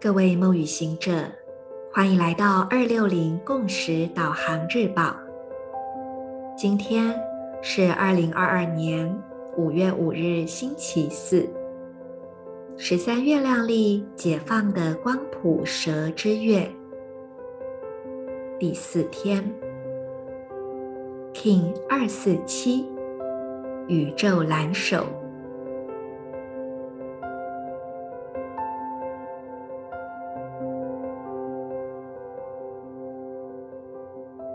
各位梦与行者，欢迎来到二六零共识导航日报。今天是二零二二年五月五日，星期四，十三月亮历解放的光谱蛇之月第四天，King 二四七，宇宙蓝手。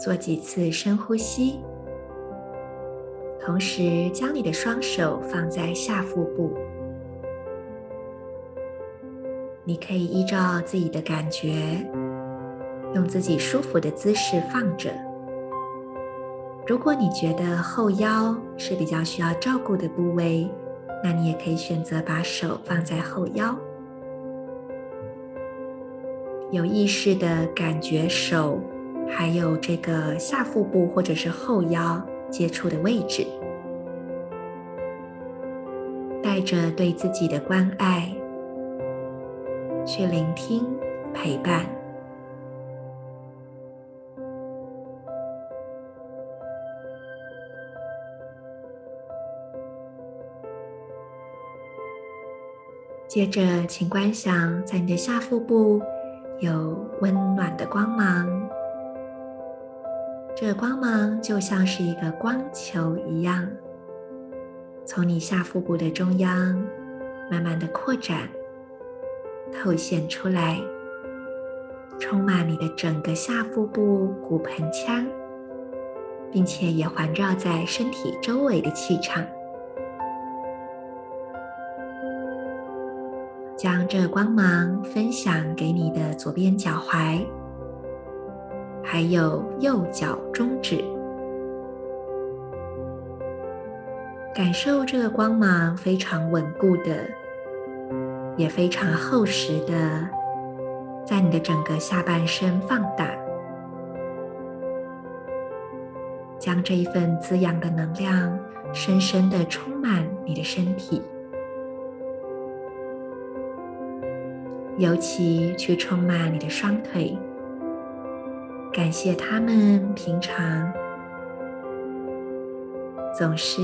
做几次深呼吸，同时将你的双手放在下腹部。你可以依照自己的感觉，用自己舒服的姿势放着。如果你觉得后腰是比较需要照顾的部位，那你也可以选择把手放在后腰，有意识的感觉手。还有这个下腹部或者是后腰接触的位置，带着对自己的关爱去聆听、陪伴。接着，请观想在你的下腹部有温暖的光芒。这光芒就像是一个光球一样，从你下腹部的中央慢慢的扩展、透现出来，充满你的整个下腹部骨盆腔，并且也环绕在身体周围的气场。将这光芒分享给你的左边脚踝。还有右脚中指，感受这个光芒非常稳固的，也非常厚实的，在你的整个下半身放大，将这一份滋养的能量深深的充满你的身体，尤其去充满你的双腿。感谢他们平常总是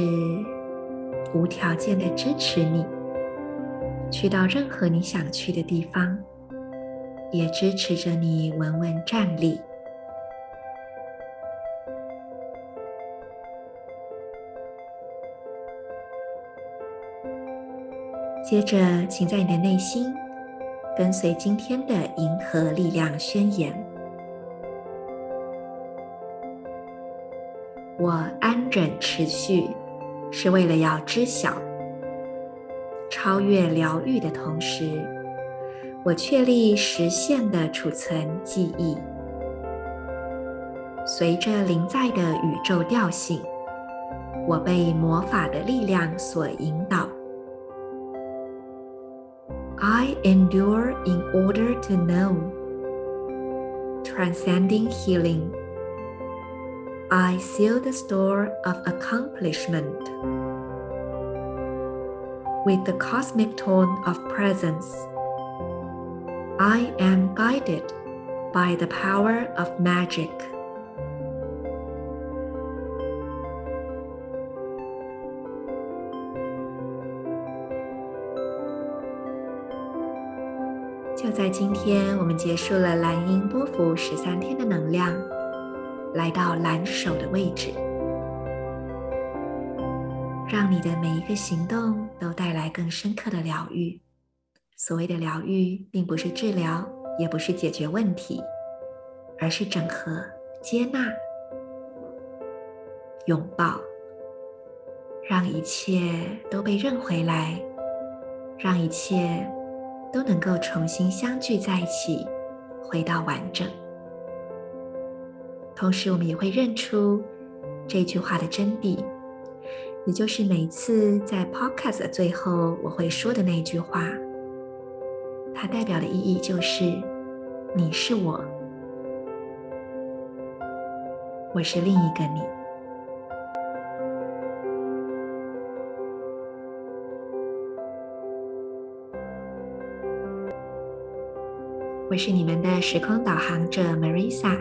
无条件的支持你，去到任何你想去的地方，也支持着你稳稳站立。接着，请在你的内心跟随今天的银河力量宣言。我安忍持续，是为了要知晓超越疗愈的同时，我确立实现的储存记忆。随着临在的宇宙调性，我被魔法的力量所引导。I endure in order to know, transcending healing. I seal the store of accomplishment with the cosmic tone of presence. I am guided by the power of magic. 就在今天，我们结束了蓝鹰波符十三天的能量。 来到蓝手的位置，让你的每一个行动都带来更深刻的疗愈。所谓的疗愈，并不是治疗，也不是解决问题，而是整合、接纳、拥抱，让一切都被认回来，让一切都能够重新相聚在一起，回到完整。同时，我们也会认出这句话的真谛，也就是每次在 Podcast 的最后我会说的那句话。它代表的意义就是：你是我，我是另一个你。我是你们的时空导航者 Marisa，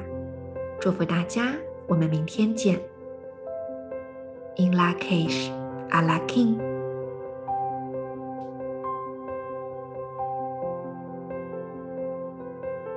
祝福大家，我们明天见。In Lak'ech, Ala K'in